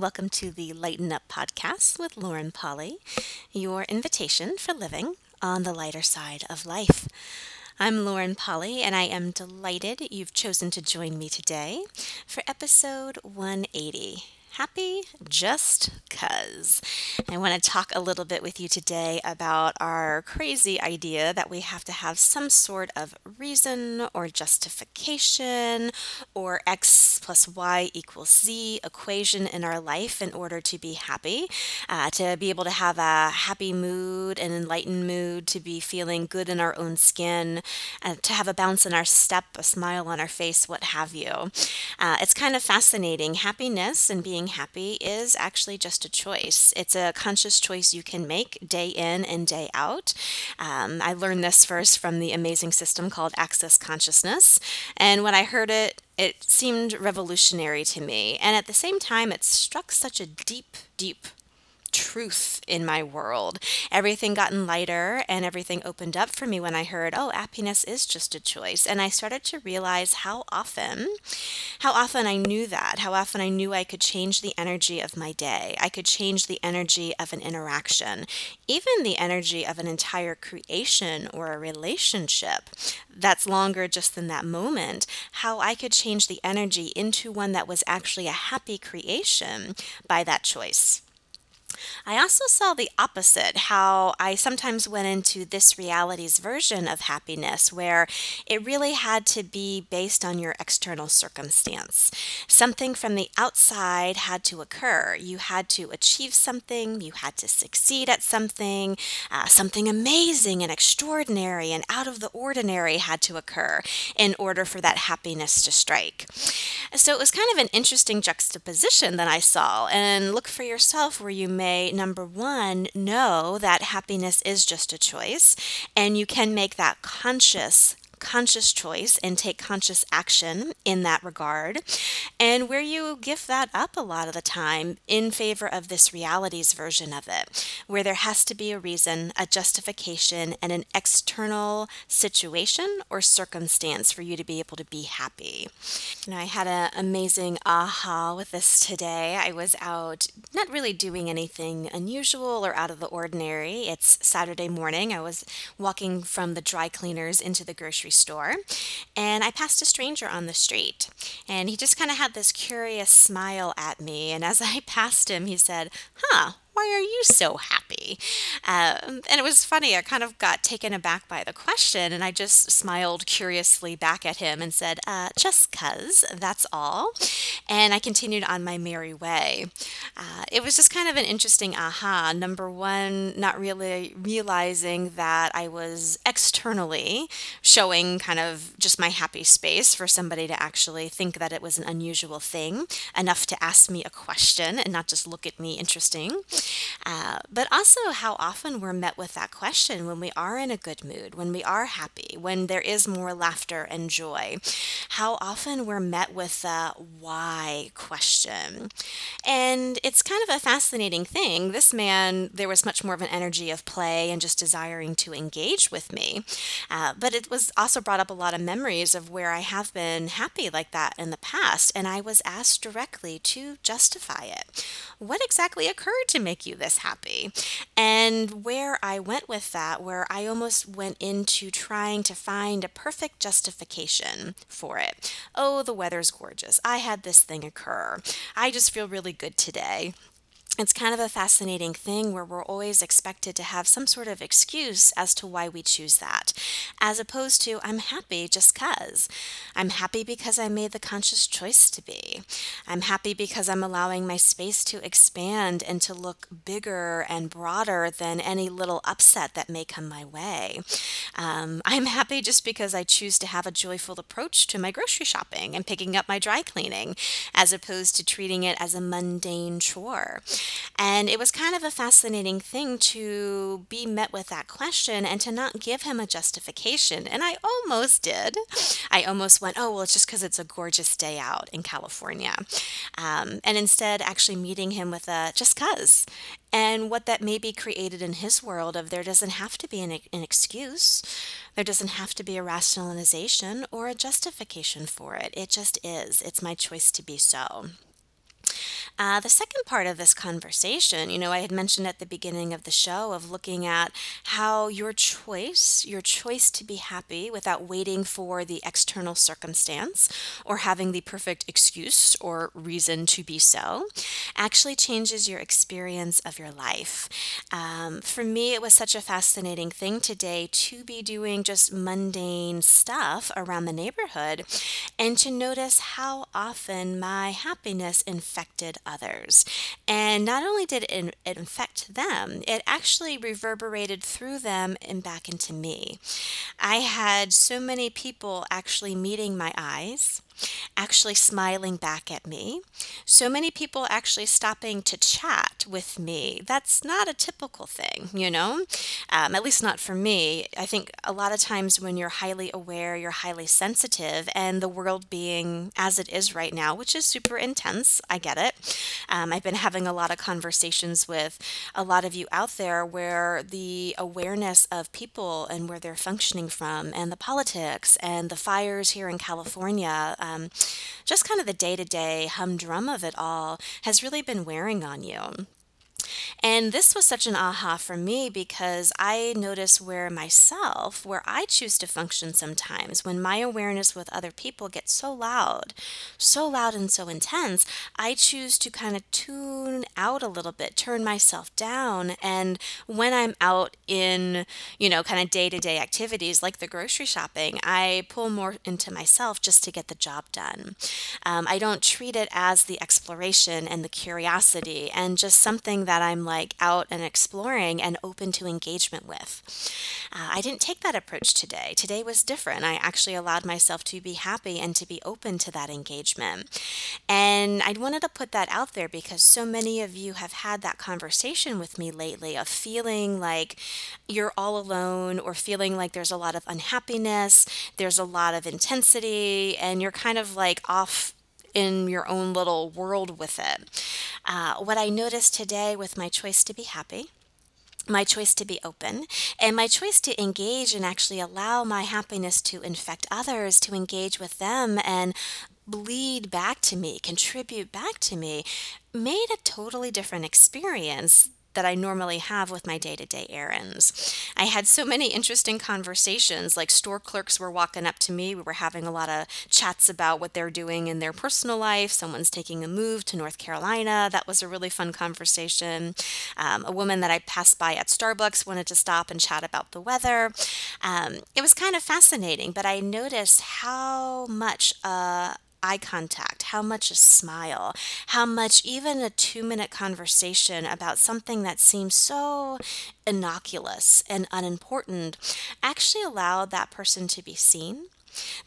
welcome to the Lighten Up podcast with Lauren Polly, your invitation for living on the lighter side of life. I'm Lauren Polly, and I am delighted you've chosen to join me today for episode 180 happy just cuz. I want to talk a little bit with you today about our crazy idea that we have to have some sort of reason or justification or x plus y equals z equation in our life in order to be happy, uh, to be able to have a happy mood, an enlightened mood, to be feeling good in our own skin, uh, to have a bounce in our step, a smile on our face, what have you. Uh, it's kind of fascinating. Happiness and being being happy is actually just a choice. It's a conscious choice you can make day in and day out. Um, I learned this first from the amazing system called Access Consciousness. And when I heard it, it seemed revolutionary to me. And at the same time, it struck such a deep, deep truth in my world. Everything gotten lighter and everything opened up for me when I heard, oh, happiness is just a choice. And I started to realize how often, how often I knew that, how often I knew I could change the energy of my day. I could change the energy of an interaction, even the energy of an entire creation or a relationship that's longer just than that moment, how I could change the energy into one that was actually a happy creation by that choice. I also saw the opposite, how I sometimes went into this reality's version of happiness, where it really had to be based on your external circumstance. Something from the outside had to occur. You had to achieve something, you had to succeed at something, uh, something amazing and extraordinary and out of the ordinary had to occur in order for that happiness to strike. So it was kind of an interesting juxtaposition that I saw. And look for yourself where you may, number one, know that happiness is just a choice, and you can make that conscious conscious choice and take conscious action in that regard, and where you give that up a lot of the time in favor of this reality's version of it, where there has to be a reason, a justification, and an external situation or circumstance for you to be able to be happy. You know, I had an amazing aha with this today. I was out not really doing anything unusual or out of the ordinary. It's Saturday morning. I was walking from the dry cleaners into the grocery grocery store and I passed a stranger on the street. And he just kind of had this curious smile at me. And as I passed him, he said, Huh, why are you so happy? Um, and it was funny. I kind of got taken aback by the question, and I just smiled curiously back at him and said, uh, Just cuz, that's all. And I continued on my merry way. Uh, it was just kind of an interesting aha. Number one, not really realizing that I was externally showing kind of just my happy space for somebody to actually think that it was an unusual thing, enough to ask me a question and not just look at me interesting. Uh, but also, how often we're met with that question when we are in a good mood, when we are happy, when there is more laughter and joy. How often we're met with the why question. And it's kind of a fascinating thing. This man, there was much more of an energy of play and just desiring to engage with me. Uh, but it was also brought up a lot of memories of where I have been happy like that in the past. And I was asked directly to justify it. What exactly occurred to make you this happy? And where I went with that, where I almost went into trying to find a perfect justification for it. Oh, the weather's gorgeous. I had this thing occur. I just feel really good today it's kind of a fascinating thing where we're always expected to have some sort of excuse as to why we choose that, as opposed to, I'm happy just because. I'm happy because I made the conscious choice to be. I'm happy because I'm allowing my space to expand and to look bigger and broader than any little upset that may come my way. Um, I'm happy just because I choose to have a joyful approach to my grocery shopping and picking up my dry cleaning, as opposed to treating it as a mundane chore. And it was kind of a fascinating thing to be met with that question and to not give him a justification. And I almost did. I almost went, oh, well, it's just because it's a gorgeous day out in California. Um, and instead, actually meeting him with a just because. And what that maybe created in his world of there doesn't have to be an, an excuse, there doesn't have to be a rationalization or a justification for it. It just is. It's my choice to be so. Uh, the second part of this conversation, you know, I had mentioned at the beginning of the show of looking at how your choice, your choice to be happy without waiting for the external circumstance or having the perfect excuse or reason to be so, actually changes your experience of your life. Um, for me, it was such a fascinating thing today to be doing just mundane stuff around the neighborhood and to notice how often my happiness infected others. And not only did it, it infect them, it actually reverberated through them and back into me. I had so many people actually meeting my eyes actually smiling back at me. So many people actually stopping to chat with me. That's not a typical thing, you know, um, at least not for me. I think a lot of times when you're highly aware, you're highly sensitive, and the world being as it is right now, which is super intense, I get it. Um, I've been having a lot of conversations with a lot of you out there where the awareness of people and where they're functioning from, and the politics and the fires here in California. Um, just kind of the day to day humdrum of it all has really been wearing on you. And this was such an aha for me because I notice where myself, where I choose to function sometimes, when my awareness with other people gets so loud, so loud and so intense, I choose to kind of tune out a little bit, turn myself down. And when I'm out in, you know, kind of day to day activities like the grocery shopping, I pull more into myself just to get the job done. Um, I don't treat it as the exploration and the curiosity and just something that I'm like out and exploring and open to engagement with. Uh, I didn't take that approach today. Today was different. I actually allowed myself to be happy and to be open to that engagement. And I wanted to put that out there because so many of you have had that conversation with me lately of feeling like you're all alone or feeling like there's a lot of unhappiness, there's a lot of intensity, and you're kind of like off in your own little world with it. Uh, what I noticed today with my choice to be happy my choice to be open and my choice to engage and actually allow my happiness to infect others, to engage with them and bleed back to me, contribute back to me, made a totally different experience that I normally have with my day to day errands. I had so many interesting conversations, like store clerks were walking up to me. We were having a lot of chats about what they're doing in their personal life. Someone's taking a move to North Carolina. That was a really fun conversation. Um, a woman that I passed by at Starbucks wanted to stop and chat about the weather. Um, it was kind of fascinating, but I noticed how much uh, eye contact, how much a smile, how much even a two minute conversation about something that seems so innocuous and unimportant actually allowed that person to be seen.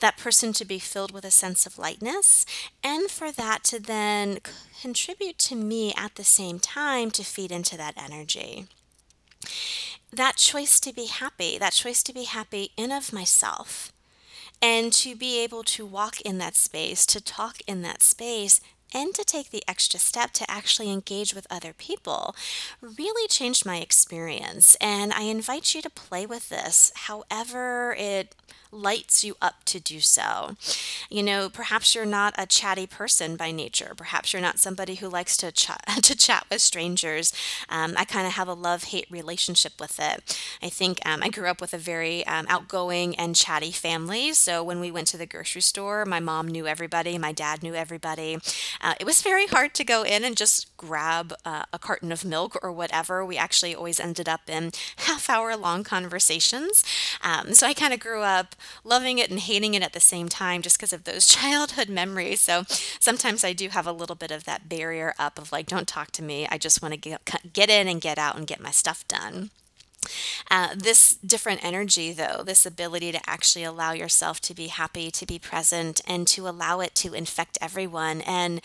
That person to be filled with a sense of lightness, and for that to then contribute to me at the same time to feed into that energy that choice to be happy, that choice to be happy in of myself, and to be able to walk in that space, to talk in that space, and to take the extra step to actually engage with other people really changed my experience. And I invite you to play with this however it lights you up to do so. You know, perhaps you're not a chatty person by nature. Perhaps you're not somebody who likes to chat to chat with strangers. Um, I kind of have a love hate relationship with it. I think um, I grew up with a very um, outgoing and chatty family. So when we went to the grocery store, my mom knew everybody, my dad knew everybody. Uh, it was very hard to go in and just grab uh, a carton of milk or whatever. We actually always ended up in half hour long conversations. Um, so I kind of grew up loving it and hating it at the same time just because of those childhood memories. So sometimes I do have a little bit of that barrier up of like, don't talk to me. I just want to get, in and get out and get my stuff done. Uh, this different energy, though, this ability to actually allow yourself to be happy, to be present, and to allow it to infect everyone and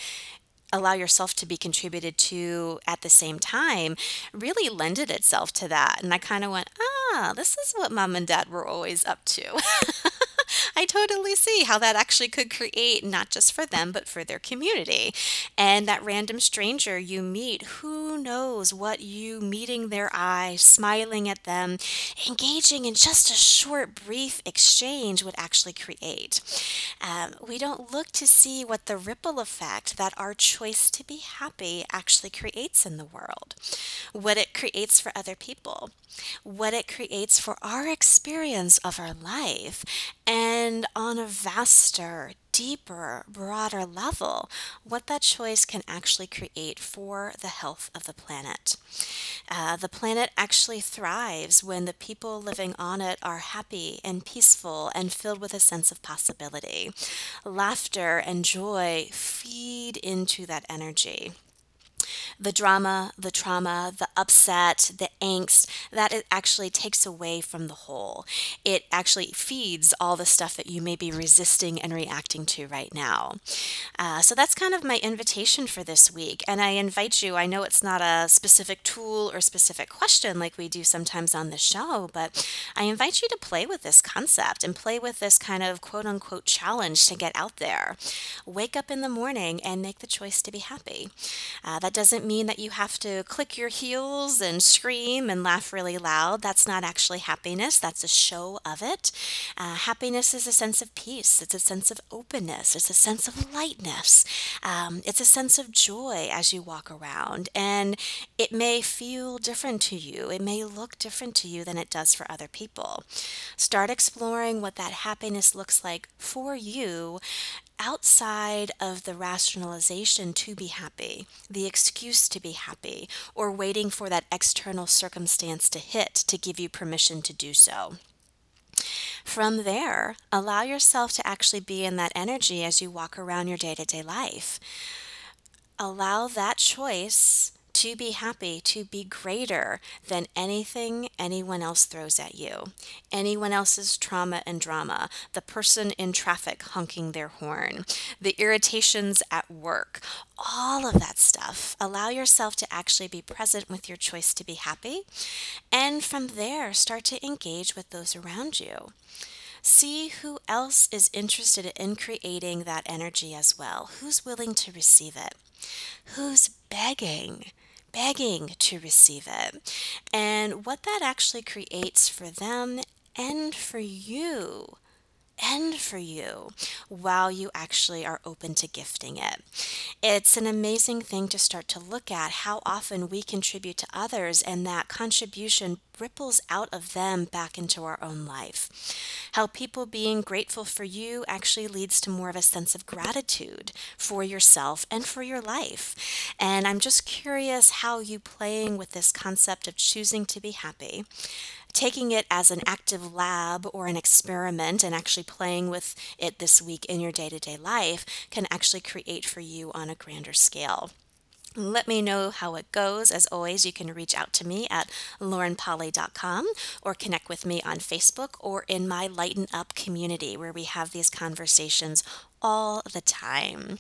allow yourself to be contributed to at the same time really lended itself to that. And I kind of went, ah, this is what mom and dad were always up to. I totally see how that actually could create not just for them, but for their community. And that random stranger you meet, who knows what you meeting their eye, smiling at them, engaging in just a short, brief exchange would actually create. Um, we don't look to see what the ripple effect that our choice to be happy actually creates in the world, what it creates for other people, what it creates for our experience of our life, and on a vaster, deeper, broader level, what that choice can actually create for the health of the planet. Uh, the planet actually thrives when the people living on it are happy and peaceful and filled with a sense of possibility. Laughter and joy feed into that energy the drama, the trauma, the upset, the angst, that it actually takes away from the whole. It actually feeds all the stuff that you may be resisting and reacting to right now. Uh, so that's kind of my invitation for this week. And I invite you, I know it's not a specific tool or specific question like we do sometimes on the show, but I invite you to play with this concept and play with this kind of quote unquote challenge to get out there. Wake up in the morning and make the choice to be happy. Uh, that doesn't mean that you have to click your heels and scream and laugh really loud. That's not actually happiness, that's a show of it. Uh, happiness is a sense of peace, it's a sense of openness, it's a sense of lightness, um, it's a sense of joy as you walk around. And it may feel different to you, it may look different to you than it does for other people. Start exploring what that happiness looks like for you outside of the rationalization to be happy, the excuse to be happy, or waiting for that external circumstance to hit to give you permission to do so. From there, allow yourself to actually be in that energy as you walk around your day to day life. Allow that choice to be happy, to be greater than anything anyone else throws at you, anyone else's trauma and drama, the person in traffic honking their horn, the irritations at work, all of that stuff. Allow yourself to actually be present with your choice to be happy. And from there, start to engage with those around you. See who else is interested in creating that energy as well. Who's willing to receive it? Who's begging? Begging to receive it. And what that actually creates for them and for you and for you while you actually are open to gifting it. It's an amazing thing to start to look at how often we contribute to others and that contribution ripples out of them back into our own life. How people being grateful for you actually leads to more of a sense of gratitude for yourself and for your life. And I'm just curious how you playing with this concept of choosing to be happy taking it as an active lab or an experiment and actually playing with it this week in your day to day life can actually create for you on a grander scale. Let me know how it goes. As always, you can reach out to me at laurenpolly.com or connect with me on Facebook or in my Lighten Up community where we have these conversations all the time.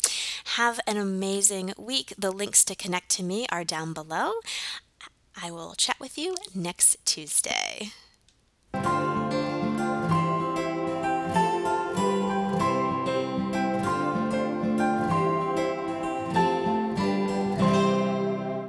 Have an amazing week. The links to connect to me are down below. I will chat with you next Tuesday.